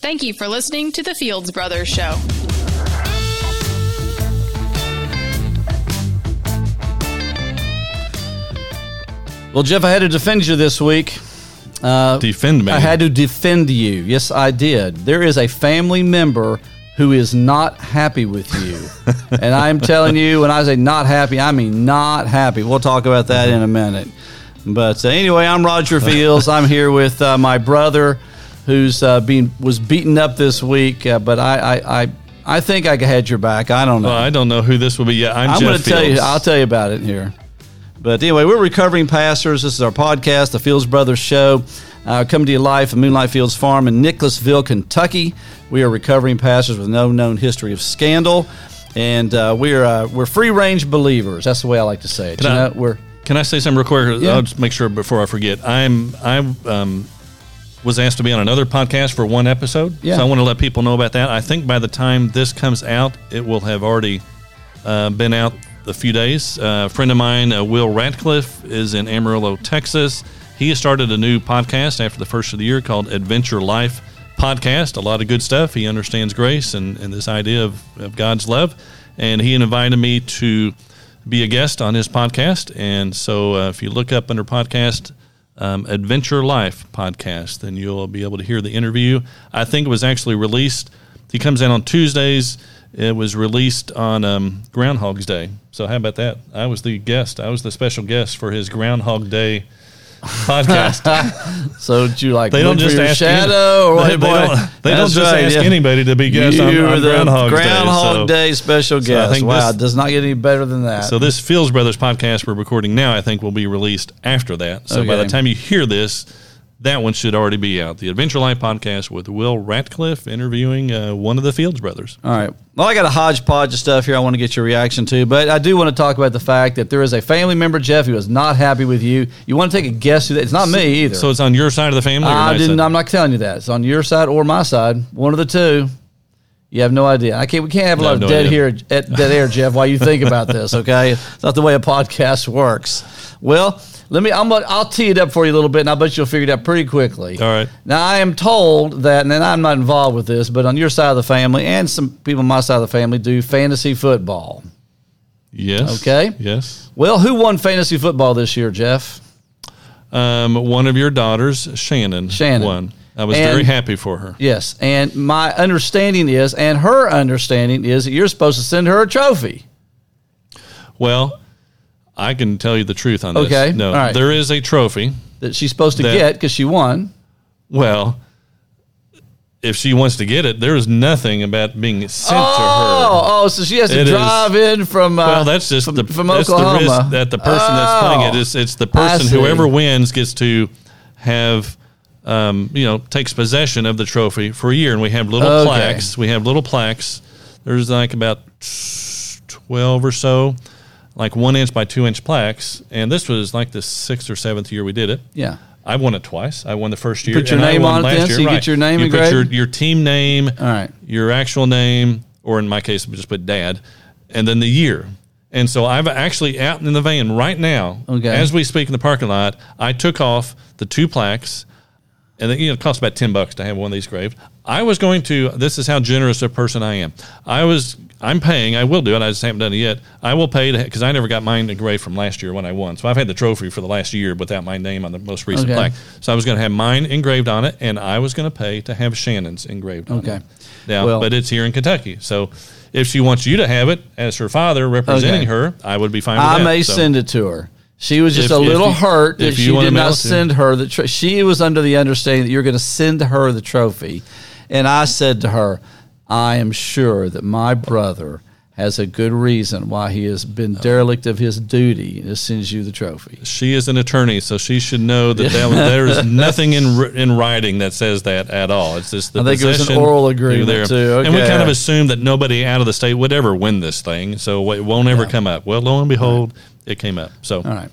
Thank you for listening to the Fields Brothers Show. Well, Jeff, I had to defend you this week. Uh, Defend me. I had to defend you. Yes, I did. There is a family member who is not happy with you. and I'm telling you, when I say not happy, I mean not happy. We'll talk about that in a minute. But uh, anyway, I'm Roger Fields. I'm here with uh, my brother who's uh, being was beaten up this week, uh, but I, I, I, I think I had your back. I don't know. Well, I don't know who this will be yet. I'm, I'm going to tell you. I'll tell you about it here. But anyway, we're recovering pastors. This is our podcast, the Fields Brothers Show, uh, coming to you live from Moonlight Fields Farm in Nicholasville, Kentucky. We are recovering pastors with no known history of scandal, and uh, we're uh, we're free range believers. That's the way I like to say it. Can you I- know, we're Can I say something real quick? Yeah. I'll just make sure before I forget. I'm I um, was asked to be on another podcast for one episode, Yeah. so I want to let people know about that. I think by the time this comes out, it will have already uh, been out a few days. Uh, a friend of mine, uh, Will Ratcliffe, is in Amarillo, Texas. He has started a new podcast after the first of the year called Adventure Life Podcast. A lot of good stuff. He understands grace and, and this idea of, of God's love. And he invited me to be a guest on his podcast. And so uh, if you look up under podcast, um, Adventure Life podcast, then you'll be able to hear the interview. I think it was actually released. He comes in on Tuesdays. It was released on um, Groundhog's Day. So how about that? I was the guest. I was the special guest for his Groundhog Day podcast. so. You like They don't just ask shadow or they, what? they boy? don't, they don't just right, ask yeah. anybody to be guest on, you on the Groundhog's Groundhog Day. So- Day special so I guest. think wow, this- does not get any better than that. So this Fields Brothers podcast we're recording now, I think, will be released after that. So by the time you hear this, that one should already be out. The Adventure Life podcast with Will Ratcliffe interviewing uh, one of the Fields brothers. All right. Well, I got a hodgepodge of stuff here I want to get your reaction to, but I do want to talk about the fact that there is a family member, Jeff, who is not happy with you. You want to take a guess who that? It's not me either. So it's on your side of the family. Or I didn't. side? I'm not telling you that. It's on your side or my side. One of the two. You have no idea. I can't. We can't have a I lot of no dead idea. here, at dead air, Jeff. While you think about this, okay? It's not the way a podcast works. Well, let me. I'm. I'll tee it up for you a little bit, and I bet you'll figure it out pretty quickly. All right. Now I am told that, and I'm not involved with this, but on your side of the family, and some people on my side of the family do fantasy football. Yes. Okay. Yes. Well, who won fantasy football this year, Jeff? Um, one of your daughters, Shannon, Shannon. won. I was And- very happy for her. Yes, and my understanding is, and her understanding is, that you're supposed to send her a trophy. Well, I can tell you the truth on this. Okay, No, right. there is a trophy. that she's supposed to That- get because she won. Well, if she wants to get it, there is nothing about being sent Oh, to her. oh, so she has to It is- drive in from. Uh, Well, that's just from, the from Oklahoma. the risk that the person that's playing it Oh. It's the person whoever wins gets to have, um, you know, takes possession of the trophy for a year, and we have little Okay. plaques. We have little plaques. There's like about twelve or so, like one inch by two inch plaques, and this was like the sixth or seventh year we did it. Yeah. I won it twice. I won the first year. Put your name on it last then, year. so you get your name You put your, your team name, All right. your actual name, or in my case, we just put dad, and then the year. And so I've actually out in the van right now, Okay. as we speak in the parking lot, I took off the two plaques, and you know, it costs about ten bucks to have one of these engraved. I was going to. This is how generous a person I am. I was. I'm paying. I will do it. I just haven't done it yet. I will pay because I never got mine engraved from last year when I won. So I've had the trophy for the last year without my name on the most recent Okay. plaque. So I was going to have mine engraved on it, and I was going to pay to have Shannon's engraved on Okay. it. Now, Well- but it's here in Kentucky. So if she wants you to have it as her father representing Okay. her, I would be fine with that. I that. may So- send it to her. She was just If- a little you- hurt that if you she did not send her the. Tro- she was under the understanding that you're going to send her the trophy, and I said to her, "I am sure that my brother." Has a good reason why he has been oh. derelict of his duty and sends you the trophy. She is an attorney, so she should know that, that there is nothing in in writing that says that at all. It's just the I think it was an oral agreement, there. too. And we kind of assumed that nobody out of the state would ever win this thing, so it won't ever come up. Well, lo and behold, it came up. So All right.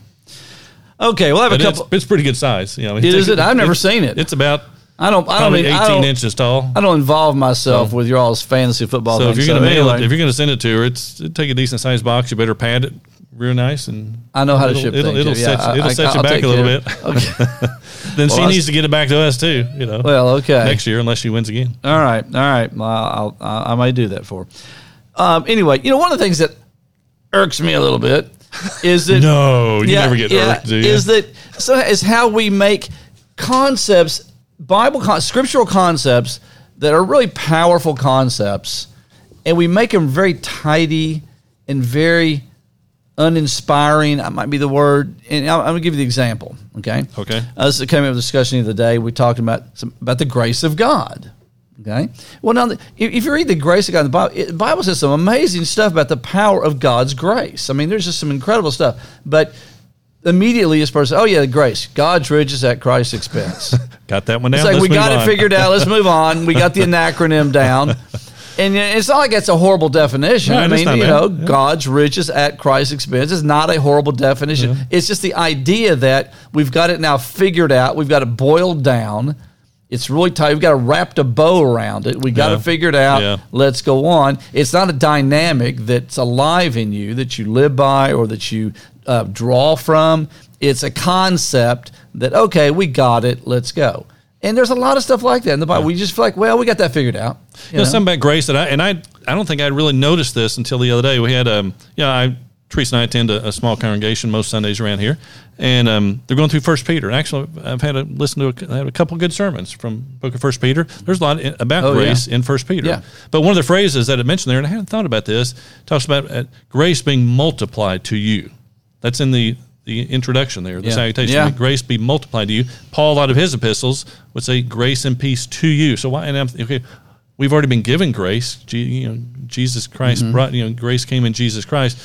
Okay, we'll have a but it's, couple. it's pretty good size. You know, Is it? I've never seen it. It's about I don't. I don't. Mean, I 18 don't, inches tall. I don't involve myself So- with your all's fantasy football. So thing, if you're going to mail anyway. it, if you're going to send it to her, it's it'd take a decent sized box. You better pad it real nice, and I know how to it'll, ship it'll. It'll yeah, set, you- it'll I- set I'll you back a little care bit. Okay. then Well, she needs to get it back to us too. You know, well, okay. next year unless she wins again. All right, all right. Well, I'll, I I may do that for. her. Um, anyway, you know, one of the things that irks me a little bit is that No, you never get do you? Is that so? Is how we make concepts, Bible con- scriptural concepts that are really powerful concepts, and we make them very tidy and very uninspiring. That might be the word. And I'm, I'm going to give you the example. Okay. Okay. Uh, this came up with a discussion the other day. We talked about some, about the grace of God. Okay. Well, now, if you read the grace of God in the Bible, it, the Bible says some amazing stuff about the power of God's grace. I mean, there's just some incredible stuff. But immediately, as person, oh yeah, the grace, God's riches at Christ's expense. Got that one down. It's like we got on. it figured out. Let's move on. We got the acronym down. And it's not like it's a horrible definition. Right, I mean, you bad. know, Yeah. God's riches at Christ's expense is not a horrible definition. It's just the idea that we've got it now figured out. We've got it boiled down. It's really tight. We've got to wrap a bow around it. We got Yeah. to figure it out. Yeah. Let's go on. It's not a dynamic that's alive in you that you live by or that you uh, draw from. It's a concept that okay, we got it. Let's go. And there's a lot of stuff like that in the Bible. We just feel like, well, we got that figured out. You know, something about grace that I and I I don't think I'd really noticed this until the other day. We had um yeah I Teresa and I attend a, a small congregation most Sundays around here, and um, they're going through First Peter. Actually, I've had to listen to a, I had a couple good sermons from Book of First Peter. There's a lot in, about Oh, yeah. grace in First Peter. Yeah. But one of the phrases that it mentioned there, and I hadn't thought about this, talks about uh, grace being multiplied to you. That's in the the introduction there, the Yeah. salutation. Yeah. Grace be multiplied to you. Paul, out of his epistles, would say grace and peace to you. So why? And I'm okay. We've already been given grace. You know, Jesus Christ Mm-hmm. brought. You know, grace came in Jesus Christ.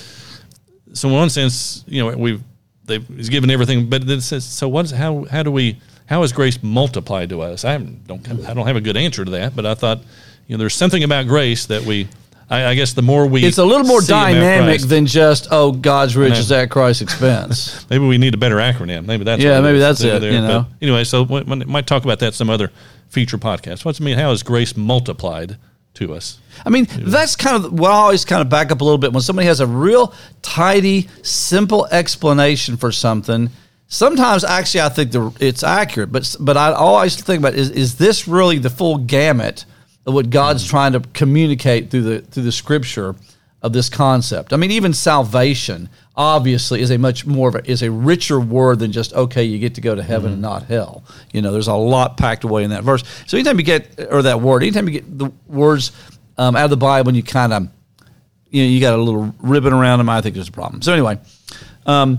So in one sense, you know, we've they've he's given everything. But then it says, so what's how how do we how is grace multiplied to us? I don't I don't have a good answer to that. But I thought, you know, there's something about grace that we. I, I guess the more we, It's a little more dynamic than just oh, God's riches at Christ's expense. Maybe we need a better acronym. Maybe that's Yeah, maybe that's it, there. you know. But anyway, so we we might talk about that some other future podcast. What's it mean? How is grace multiplied to us? I mean, that's kind of well. I always kind of back up a little bit when somebody has a real tidy, simple explanation for something. Sometimes, actually, I think the, it's accurate, but but I always think about is is this really the full gamut of what God's mm. trying to communicate through the through the Scripture of this concept? I mean, even salvation obviously is a much more of a, is a richer word than just okay, you get to go to heaven and not hell. You know, there's a lot packed away in that verse. So anytime you get or that word, anytime you get the words um, out of the Bible and you kind of you know you got a little ribbon around them, I think there's a problem. So anyway, um,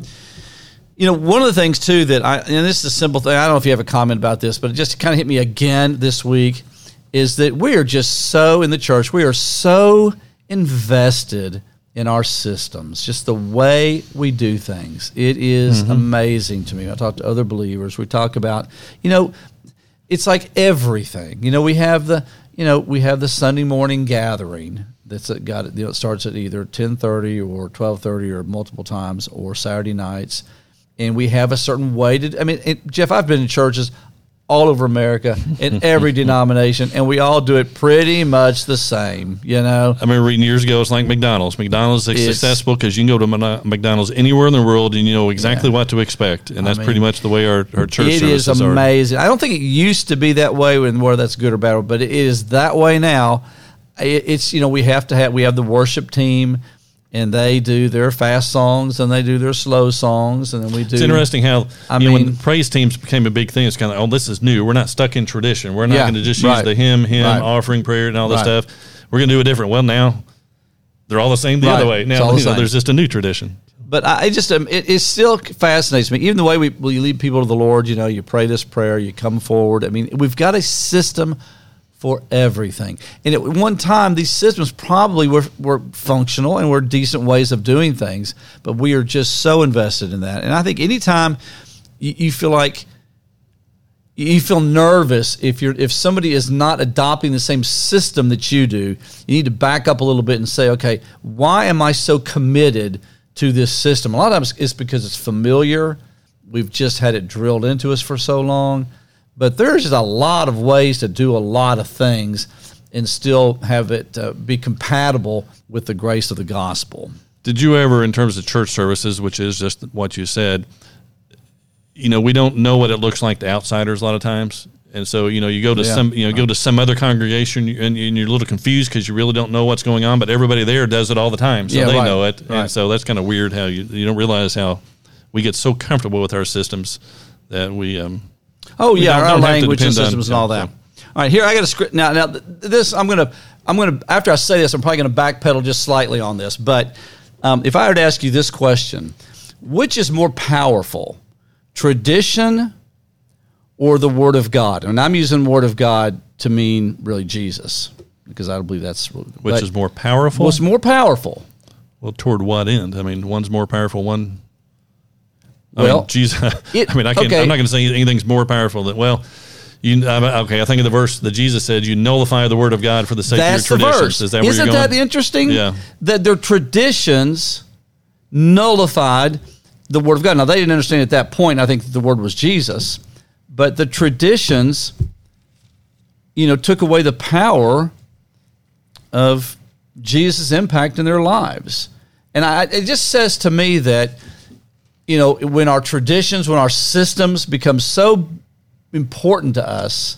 you know, one of the things too that I and this is a simple thing. I don't know if you have a comment about this, but it just kind of hit me again this week is that we are just so in the church. We are so invested in our systems, just the way we do things. It is mm-hmm. amazing to me. I talk to other believers. We talk about, you know, it's like everything. You know, we have the you know we have the Sunday morning gathering that's got it. you know it starts at either ten thirty or twelve thirty or multiple times or Saturday nights, and we have a certain way to. I mean, it, Jeff, I've been in churches all over America in every denomination, and we all do it pretty much the same. You know, I remember reading years ago, it's like McDonald's. McDonald's is It's- successful because you can go to McDonald's anywhere in the world and you know exactly Yeah. what to expect. And that's mean, pretty much the way our, our church It is services are. amazing. I don't think it used to be that way, and whether that's good or bad, but it is that way now. It's you know we have to have we have the worship team, and they do their fast songs and they do their slow songs, and then we do. It's interesting how I you know, mean- when praise teams became a big thing. It's kind of oh, this is new. We're not stuck in tradition. We're not Yeah, going to just right. use the hymn, hymn, Right. offering, prayer, and all this Right. stuff. We're going to do it different. Well, now they're all the same the Right. other way. Now you know, there's just a new tradition. But I I just um, it, it still fascinates me. Even the way we, we lead people to the Lord, you know, you pray this prayer, you come forward. I mean, we've got a system for everything. And at one time, these systems probably were, were functional and were decent ways of doing things, but we are just so invested in that. And I think anytime you, you feel like you feel nervous if you're if somebody is not adopting the same system that you do you need to back up a little bit and say okay why am i so committed to this system a lot of times it's because it's familiar we've just had it drilled into us for so long but there's just a lot of ways to do a lot of things and still have it uh, be compatible with the grace of the gospel Did you ever, in terms of church services, which is just what you said, you know, we don't know what it looks like to outsiders a lot of times. And so, you know, you go to Yeah. some, you know, go to some other congregation and, and you're a little confused because you really don't know what's going on, but everybody there does it all the time, so Yeah, they right, know it. right. And so that's kind of weird how you you don't realize how we get so comfortable with our systems that we um, Oh yeah, don't- our don't language and depend on- systems and all yeah, that. All right, here I got a script now. Now this I'm gonna I'm gonna after I say this I'm probably gonna backpedal just slightly on this. But um, if I were to ask you this question, which is more powerful, tradition or the Word of God? And I'm using Word of God to mean really Jesus because I believe that's which is more powerful. what's more powerful. Well, toward what end? I mean, one's more powerful. One. I Well, mean, Jesus. it- I mean, I can't. okay. I'm not going to say anything's more powerful than well. You okay? I think of the verse that Jesus said, "You nullify the word of God for the sake That's of your traditions." Is that where Isn't that interesting? Yeah. That their traditions nullified the word of God. Now they didn't understand at that point. I think the word was Jesus, but the traditions, you know, took away the power of Jesus' impact in their lives. And I, it just says to me that, you know, when our traditions, when our systems become so important to us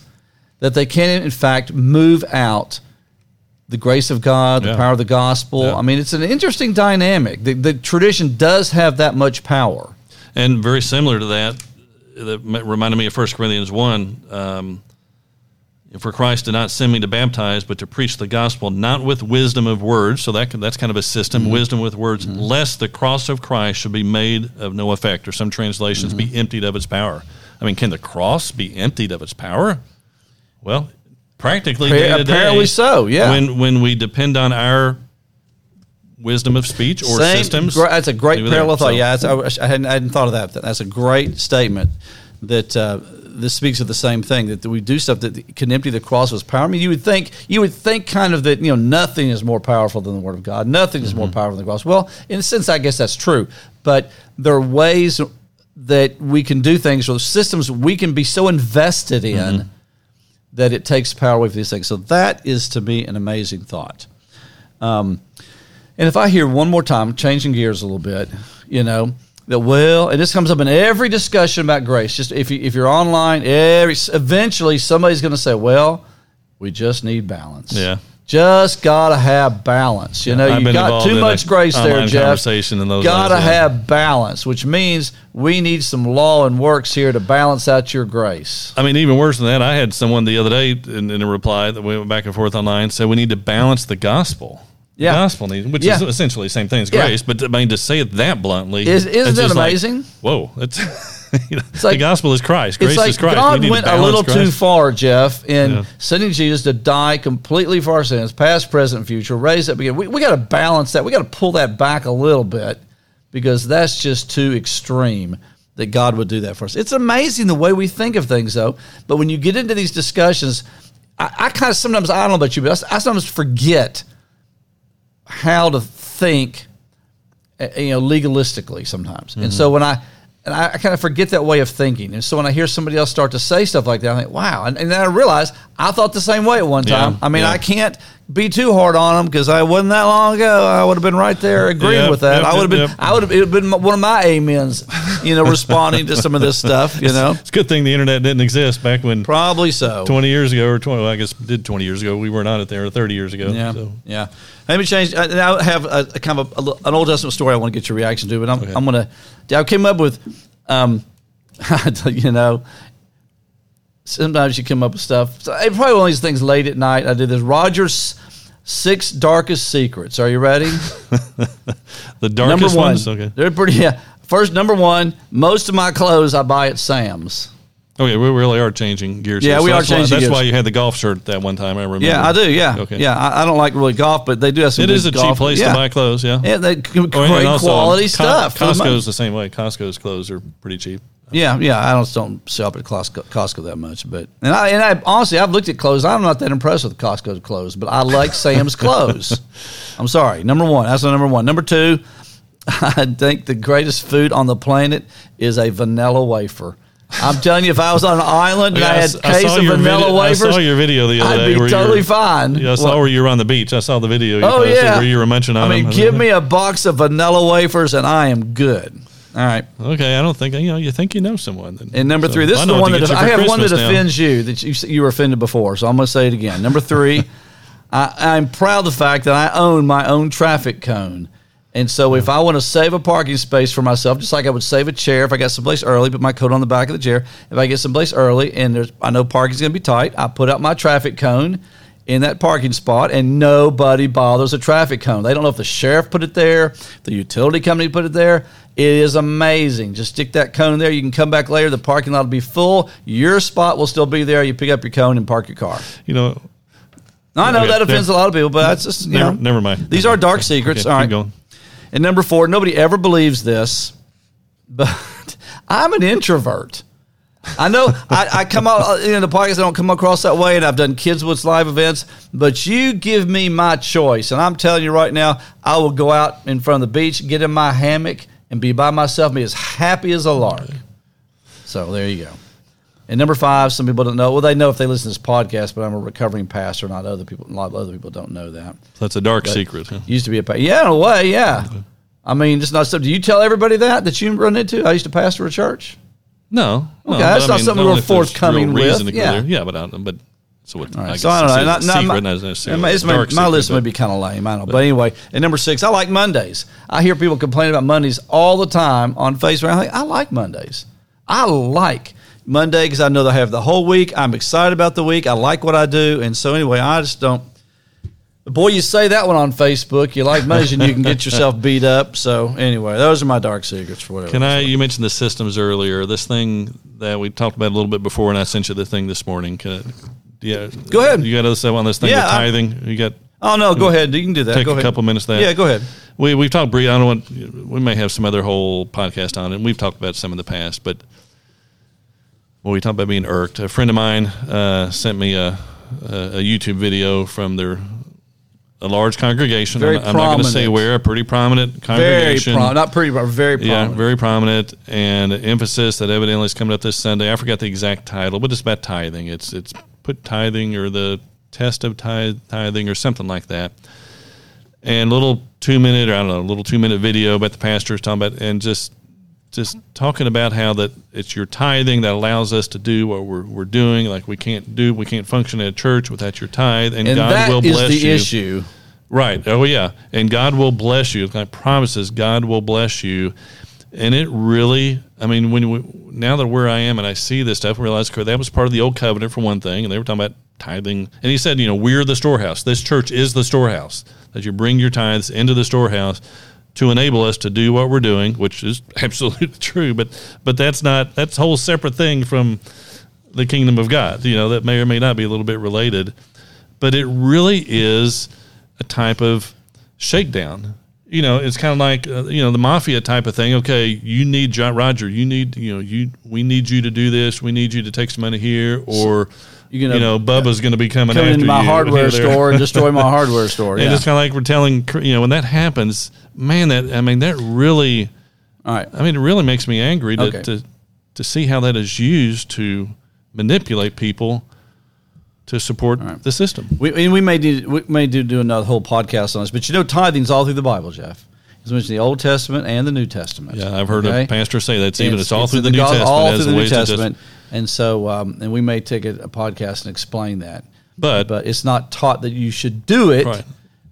that they can, in fact, move out the grace of God, the Yeah. power of the gospel. Yeah. I mean, it's an interesting dynamic. The, the tradition does have that much power. And very similar to that, that reminded me of 1 Corinthians 1. Um, for Christ did not send me to baptize, but to preach the gospel, not with wisdom of words. So that that's kind of a system, Mm-hmm. wisdom with words, lest the cross of Christ should be made of no effect, or some translations Mm-hmm. be emptied of its power. I mean, can the cross be emptied of its power? Well, practically, Appar- day to day, apparently so, yeah. When when we depend on our wisdom of speech or Same- systems, gr- that's a great there. parallel thought. So- Yeah, I, I, hadn't, I hadn't thought of that. That's a great statement. That uh, this speaks of the same thing. That we do stuff that can empty the cross of its power. I mean, you would think you would think kind of that you know nothing is more powerful than the Word of God. Nothing is Mm-hmm. more powerful than the cross. Well, in a sense, I guess that's true. But there are ways that we can do things, or systems we can be so invested in Mm-hmm. that it takes power away from these things. So that is to me an amazing thought. Um, and if I hear one more time, changing gears a little bit, you know, that well, and this comes up in every discussion about grace. Just if you, if you're online, every eventually somebody's going to say, "Well, we just need balance." Yeah. Just gotta have balance. You know, I've you got too much grace there, Jeff. conversation in those gotta lines, yeah. have balance, which means we need some law and works here to balance out your grace. I mean, even worse than that, I had someone the other day in, in a reply that we went back and forth online said we need to balance the gospel. Yeah. Gospel needs, which Yeah. is essentially the same thing as Yeah. grace, but I mean to say it that bluntly, Is- isn't that just like, amazing? whoa, it's, you know, like- the gospel is Christ. Grace it's like is Christ. God to went a little too far, Jeff, in Yeah. sending Jesus to die completely for our sins, past, present, future, raise up again. We, we got to balance that. We got to pull that back a little bit because that's just too extreme that God would do that for us. It's amazing the way we think of things, though. But when you get into these discussions, I, I kind of sometimes, I don't know about you, but I, I sometimes forget how to think uh, you know legalistically sometimes. And Mm-hmm. so when i and I, I kind of forget that way of thinking. And so when i hear somebody else start to say stuff like that i think wow. And, and then i realize i thought the same way at one Yeah, time. I mean yeah. i can't be too hard on them because i wasn't that long ago i would have been right there agreeing Yep, with that yep, i would have been yep, yep. i would have it would have been one of my amens you know responding to some of this stuff you know It's a good thing the internet didn't exist back when probably so 20 years ago or 20, well, I guess it did 20 years ago. We weren't on it there 30 years ago. Yeah, So. yeah. Let me change. I, I have a, a kind of a, a an Old Testament story I want to get your reaction to, but I'm, Okay. I'm gonna. I came up with, um, you know, sometimes you come up with stuff. So probably one of these things late at night. I did this. Rogers six darkest secrets. Are you ready? The number darkest one. ones? Okay. They're pretty. Yeah. First, number one. Most of my clothes I buy at Sam's. Okay, we really are changing gears. Yeah, here. we are that's why- changing That's gears. why you had the golf shirt that one time. I remember. Yeah, I do. Yeah, Okay. yeah. I, I don't like really golf, but they do have some. It is a cheap golf- place yeah. to buy clothes. Yeah. Yeah, they Oh, great also, quality Co- stuff. for the. Costco's the same way. Costco's clothes are pretty cheap. Yeah, yeah. I don't don't shop at Costco, Costco that much, but and I and I honestly I've looked at clothes. I'm not that impressed with Costco's clothes, but I like Sam's clothes. I'm sorry. Number one, that's the number one. Number two, I think the greatest food on the planet is a vanilla wafer. I'm telling you, if I was on an island and Yeah, I had a case of vanilla wafers, I saw your video the other I'd day. be where you totally fine. Yeah, I saw where you were on the beach. I saw the video you Oh posted yeah, where you were mentioning I mean, them. give me a box of vanilla wafers and I am good. All right. Okay, I don't think you know. You think you know someone. Then. And number So, three, this is the one that you I have one that Christmas now. offends you that you you were offended before. So I'm going to say it again. Number three, I, I'm proud of the fact that I own my own traffic cone. And so if I want to save a parking space for myself, just like I would save a chair if I got someplace early, put my coat on the back of the chair. If I get someplace early and there's I know parking's going to be tight, I put out my traffic cone in that parking spot and nobody bothers a traffic cone. They don't know if the sheriff put it there, the utility company put it there. It is amazing. Just stick that cone there. You can come back later. The parking lot will be full. Your spot will still be there. You pick up your cone and park your car. You know, I know Okay, that offends never- a lot of people, but that's just you never, know. never mind. These are dark secrets. Okay, All keep going. And number four, nobody ever believes this, but I'm an introvert. I know I, I come out uh, in the podcast. I don't come across that way, and I've done Kids Woods live events. But you give me my choice, and I'm telling you right now, I will go out in front of the beach, get in my hammock, and be by myself, and be as happy as a lark. So there you go. And number five, some people don't know. Well, they know if they listen to this podcast, but I'm a recovering pastor. Not other people. A lot of other people don't know that. That's a dark secret. huh? Used to be a pastor. yeah, in a way, yeah. I mean, it's not something. Do you tell everybody that that you run into? I used to pastor a church. No, no, Okay, that's but not something we're forthcoming with, yeah. yeah, but I, but so what? Right, I so I don't know. Not, not secret, my, not my, a my, list but- may be kind of lame. I don't know, but anyway. And number six, I like Mondays. I hear people complain about Mondays all the time on Facebook. Like, I like Mondays. I like Monday because I know that I have the whole week. I'm excited about the week. I like what I do, and so anyway, I just don't. Boy, you say that one on Facebook. You like and you can get yourself beat up. So anyway, those are my dark secrets for whatever. Can I? You mentioned the systems earlier. This thing that we talked about a little bit before, and I sent you the thing this morning. Can I, yeah, Go ahead. You got other stuff on this thing Yeah, I- tithing. you got Oh no, go ahead. You can do that. take go a ahead. couple minutes that. Yeah, go ahead. We we've talked briefly. I don't want. We may have some other whole podcast on it. We've talked about some in the past, but well, we talked about being irked. A friend of mine uh, sent me a, a a YouTube video from their a large congregation. Very I'm, I'm not going to say where. A pretty prominent congregation. Very prominent. Not pretty, but very Yeah, prominent. very prominent, and emphasis that evidently is coming up this Sunday. I forgot the exact title, but it's about tithing. It's it's put tithing or the test of tithing or something like that. And little two minute or I don't know, a little two minute video about the pastors talking about and just just talking about how that it's your tithing that allows us to do what we're, we're doing. Like we can't do, we can't function at a church without your tithe, and, and God that will is bless the you. issue. Right. Oh yeah. And God will bless you. God promises God will bless you. And it really, I mean, when we, now that where I am and I see this stuff, I realize okay, that was part of the old covenant for one thing, and they were talking about tithing. And he said, you know, we're the storehouse. This church is the storehouse that you bring your tithes into the storehouse to enable us to do what we're doing, which is absolutely true. But but that's not that's a whole separate thing from the kingdom of God. You know, that may or may not be a little bit related, but it really is a type of shakedown. You know, it's kind of like uh, you know the mafia type of thing. Okay, you need John Roger. You need you know you we need you to do this. We need you to take some money here, or You're you gonna know Bubba's going to be coming after into my you. hardware You know, store and destroy my hardware store. And Yeah. it's kind of like we're telling you know when that happens, man. That I mean that really. All right. I mean, it really makes me angry to, Okay. to to see how that is used to manipulate people to support the system. We, and we may do we may do, do another whole podcast on this, but you know tithing's all through the Bible, Jeff. It's mentioned the Old Testament and the New Testament. Yeah, I've heard Okay? a pastor say that. It's even it's, all it's through the, New God- Testament. all as through the New ways to just- Testament, and so um, and we may take a, a podcast and explain that. But- but it's not taught that you should do it. Right.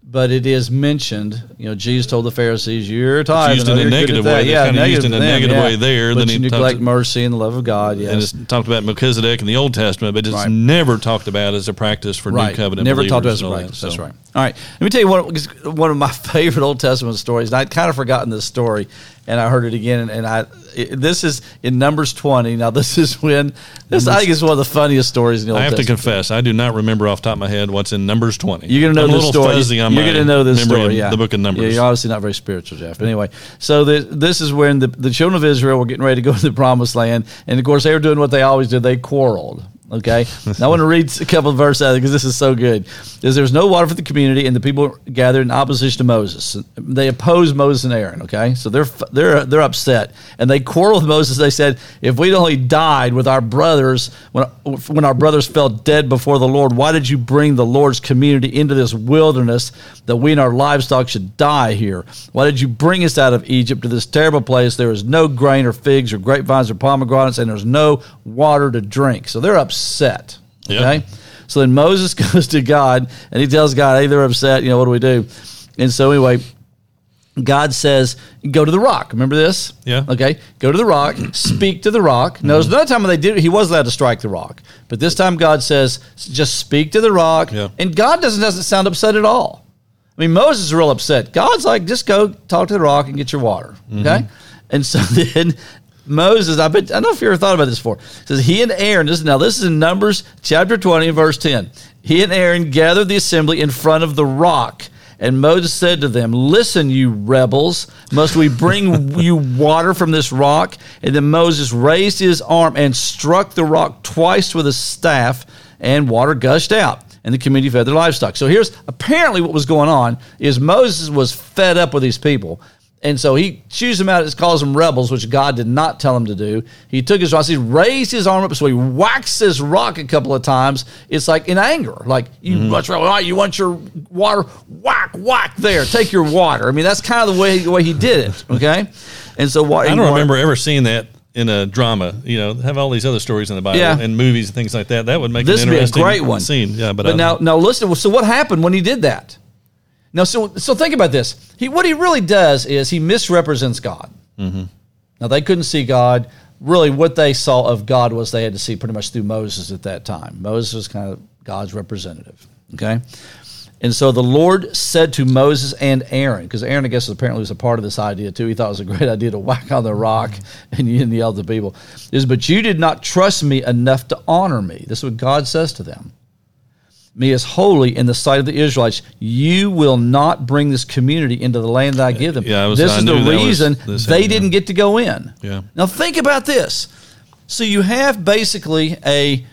But it is mentioned. You know, Jesus told the Pharisees, "You're tithing." used in a you're good at negative way. Yeah, kinda used in a negative yeah. way there. But Then you neglect mercy and the love of God. Yes. and it's talked about Melchizedek in the Old Testament, but it's Right. never talked about as a practice for right. New Covenant. Never talked about as a practice. that. That's right. All right. Let me tell you one, one of my favorite Old Testament stories. And I'd kind of forgotten this story, and I heard it again. And, and I, it, this is in Numbers twenty. Now, this is when this I think is one of the funniest stories in the Old I have to confess, I do not remember off the top of my head what's in Numbers twenty. You're gonna know I'm a this little story. fuzzy on You're gonna know this story. Yeah, the Book of Numbers. Yeah, you're obviously not very spiritual, Jeff. But anyway, so the, this is when the, the children of Israel were getting ready to go to the promised land, and of course they were doing what they always did. They quarreled. Okay, I want to read a couple of verses out of because this is so good. There's, there's no water for the community, and the people gathered in opposition to Moses. They oppose Moses and Aaron. Okay, so they're they're they're upset, and they quarrel with Moses. They said, "If we'd only died with our brothers when when our brothers fell dead before the Lord, why did you bring the Lord's community into this wilderness that we and our livestock should die here? Why did you bring us out of Egypt to this terrible place? There is no grain or figs or grapevines or pomegranates, and there's no water to drink." So they're upset upset. Okay. So then Moses goes to God and he tells God, hey, they're upset. You know, what do we do? And so anyway, God says, go to the rock. Remember this? Yeah. Okay. Go to the rock, speak to the rock. Mm-hmm. Notice another time when they did he was allowed to strike the rock. But this time God says, just speak to the rock. Yeah. And God doesn't, doesn't sound upset at all. I mean, Moses is real upset. God's like, just go talk to the rock and get your water. Okay. Mm-hmm. And so then Moses, I bet I don't know if you ever thought about this before. It says he and Aaron. This now this is in Numbers chapter twenty, verse ten. He and Aaron gathered the assembly in front of the rock. And Moses said to them, Listen, you rebels, must we bring you water from this rock? And then Moses raised his arm and struck the rock twice with a staff, and water gushed out. And the community fed their livestock. So here's apparently what was going on is Moses was fed up with these people. And so he chews them out, calls them rebels, which God did not tell him to do. He took his rock, he raised his arm up, so he whacks this rock a couple of times. It's like in anger, like you mm-hmm. what's wrong? You want your water? Whack, whack there. Take your water. I mean, that's kind of the way the way he did it. Okay, and so what? I don't remember ever seeing that in a drama, you know, have all these other stories in the Bible yeah. and movies and things like that. That would make this an interesting be a great one. scene. Yeah, but, but now, now listen. So what happened when he did that? Now, so so think about this. He what he really does is he misrepresents God. Mm-hmm. Now they couldn't see God. Really, what they saw of God was they had to see pretty much through Moses at that time. Moses was kind of God's representative. Okay. And so the Lord said to Moses and Aaron, because Aaron, I guess, apparently was a part of this idea too. He thought it was a great idea to whack on the rock and yell at the people. Is but you did not trust me enough to honor me. This is what God says to them me as holy in the sight of the Israelites. You will not bring this community into the land that I give them. Yeah, was, this I is the reason they didn't get to go in. Yeah. Now think about this. So you have basically a,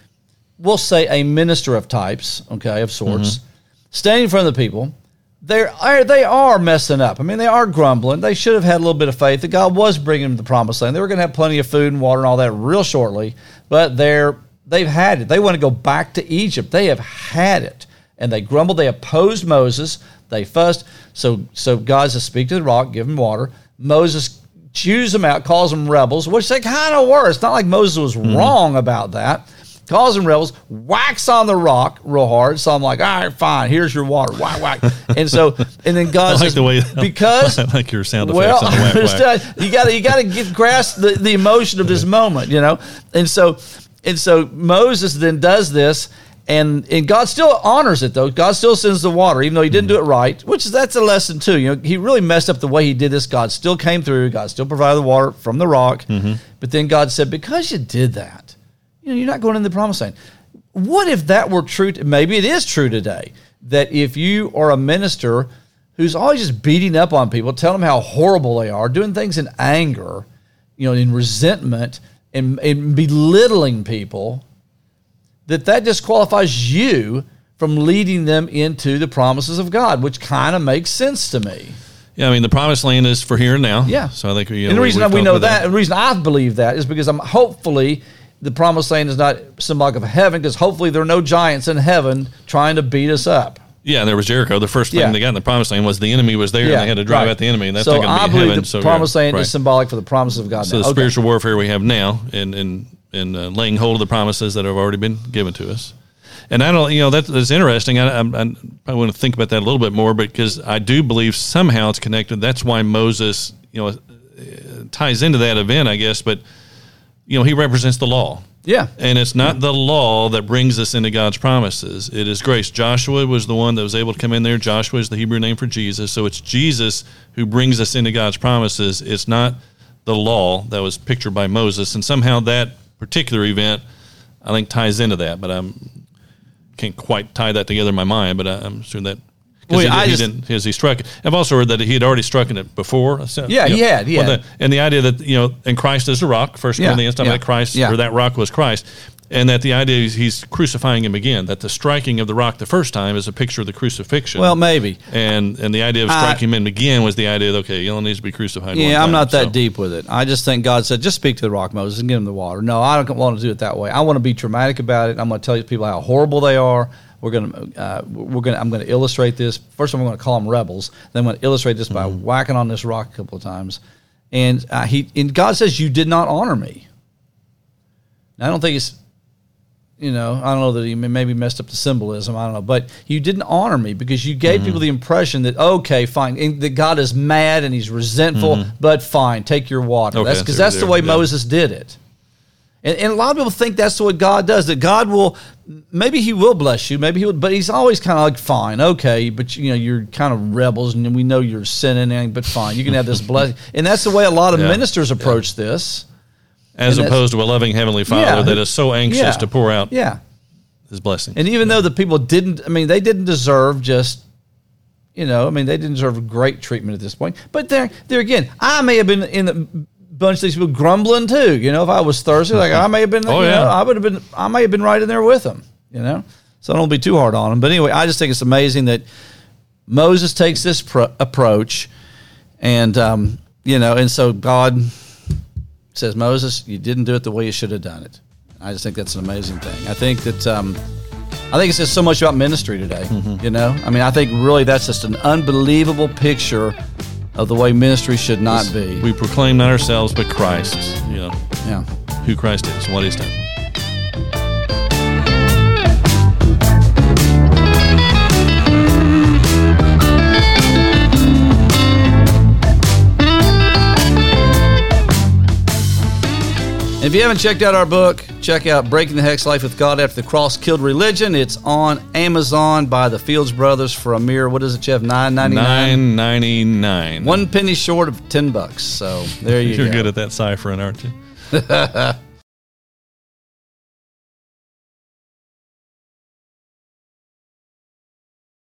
we'll say a minister of types, okay, of sorts, mm-hmm. standing in front of the people. They're, they are messing up. I mean, they are grumbling. They should have had a little bit of faith that God was bringing them to the promised land. They were going to have plenty of food and water and all that real shortly, but they're They've had it. They want to go back to Egypt. They have had it. And they grumbled. They opposed Moses. They fussed. So, so God says, speak to the rock, give them water. Moses chews them out, calls them rebels, which they kind of were. It's not like Moses was mm-hmm. wrong about that. Calls them rebels, whacks on the rock real hard. So I'm like, all right, fine, here's your water. Whack, whack. And so, and then God like says, the way, because I like your sound effects well, on the whack, whack. you got to you got to get grasp the, the emotion of this moment, you know. And so and so Moses then does this, and and God still honors it though. God still sends the water, even though he didn't do it right. Which is that's a lesson too. You know, he really messed up the way he did this. God still came through. God still provided the water from the rock. Mm-hmm. But then God said, because you did that, you know, you're not going in the promised land. What if that were true? To, maybe it is true today that if you are a minister who's always just beating up on people, telling them how horrible they are, doing things in anger, you know, in resentment and, and belittling people, that that disqualifies you from leading them into the promises of God, which kind of makes sense to me. Yeah, I mean the promised land is for here and now. Yeah. So I think you know, and the reason we, we know that, that, the reason I believe that is because I'm hopefully the promised land is not symbolic of heaven, because hopefully there are no giants in heaven trying to beat us up. Yeah, there was Jericho. The first thing yeah. they got in the promised land was the enemy was there, yeah, and they had to drive right. out the enemy, and that's so not going to be I heaven. The so promised land right. is symbolic for the promises of God. So now. the okay. spiritual warfare we have now, and and and uh, laying hold of the promises that have already been given to us. And I don't, you know, that, that's interesting. I, I, I want to think about that a little bit more because I do believe somehow it's connected. That's why Moses, you know, uh, ties into that event, I guess. But you know, he represents the law. Yeah. And it's not the law that brings us into God's promises. It is grace. Joshua was the one that was able to come in there. Joshua is the Hebrew name for Jesus. So it's Jesus who brings us into God's promises. It's not the law that was pictured by Moses. And somehow that particular event, I think, ties into that. But I can't quite tie that together in my mind, but I'm sure that well, he, he didn't, as he struck it. I've also heard that he had already struck it before. So, yeah, you know, he had. He well. The, and the idea that you know, and Christ is a rock. First yeah, Corinthians talking yeah, about Christ, yeah. or that rock was Christ. and that the idea is he's crucifying him again. That the striking of the rock the first time is a picture of the crucifixion. Well, maybe. and and the idea of striking him again was the idea that okay, he only needs to be crucified. one Yeah, I'm not that so. deep with it. I just think God said, just speak to the rock, Moses, and get him the water. No, I don't want to do it that way. I want to be dramatic about it. I'm going to tell you people how horrible they are. We're going to, uh, we're to, I'm going to illustrate this. First, I'm going to call them rebels. Then I'm going to illustrate this by Mm-hmm. whacking on this rock a couple of times. And uh, he, and God says, you did not honor me. Now, I don't think it's, you know, I don't know that he maybe messed up the symbolism. I don't know, but you didn't honor me because you gave Mm-hmm. people the impression that okay, fine, and that God is mad and he's resentful, but fine, take your water. Mm-hmm. Okay, that's because see that's the way yeah. Moses did it. And, and a lot of people think that's what God does. That God will, maybe He will bless you, maybe He will, but He's always kind of like, fine, okay, but you know you're kind of rebels, and we know you're sinning, but fine, you can have this blessing, and that's the way a lot of Yeah. ministers approach this. as and opposed to a loving heavenly Father Yeah. that is so anxious Yeah. to pour out Yeah, His blessing. And even though the people didn't, I mean, they didn't deserve just, you know, I mean, they didn't deserve great treatment at this point. But there, there again, I may have been in the bunch of these people grumbling too. You know, if I was thirsty, like I may have been, Oh, you know. I would have been, I may have been right in there with them. You know, so don't be too hard on them. But anyway, I just think it's amazing that Moses takes this pro- approach, and um, you know, and so God says, Moses, you didn't do it the way you should have done it. I just think that's an amazing thing. I think that um, I think it says so much about ministry today. Mm-hmm. You know, I mean, I think really that's just an unbelievable picture of the way ministry should not be. We proclaim not ourselves, but Christ. You know yeah. who Christ is, what He's done. If you haven't checked out our book, check out Breaking the Hex Life with God After the Cross Killed Religion. It's on Amazon by the Fields Brothers for a mere, what is it, Jeff? Nine ninety nine. Nine ninety nine. One penny short of ten bucks. So there you You're go. good at that ciphering, aren't you?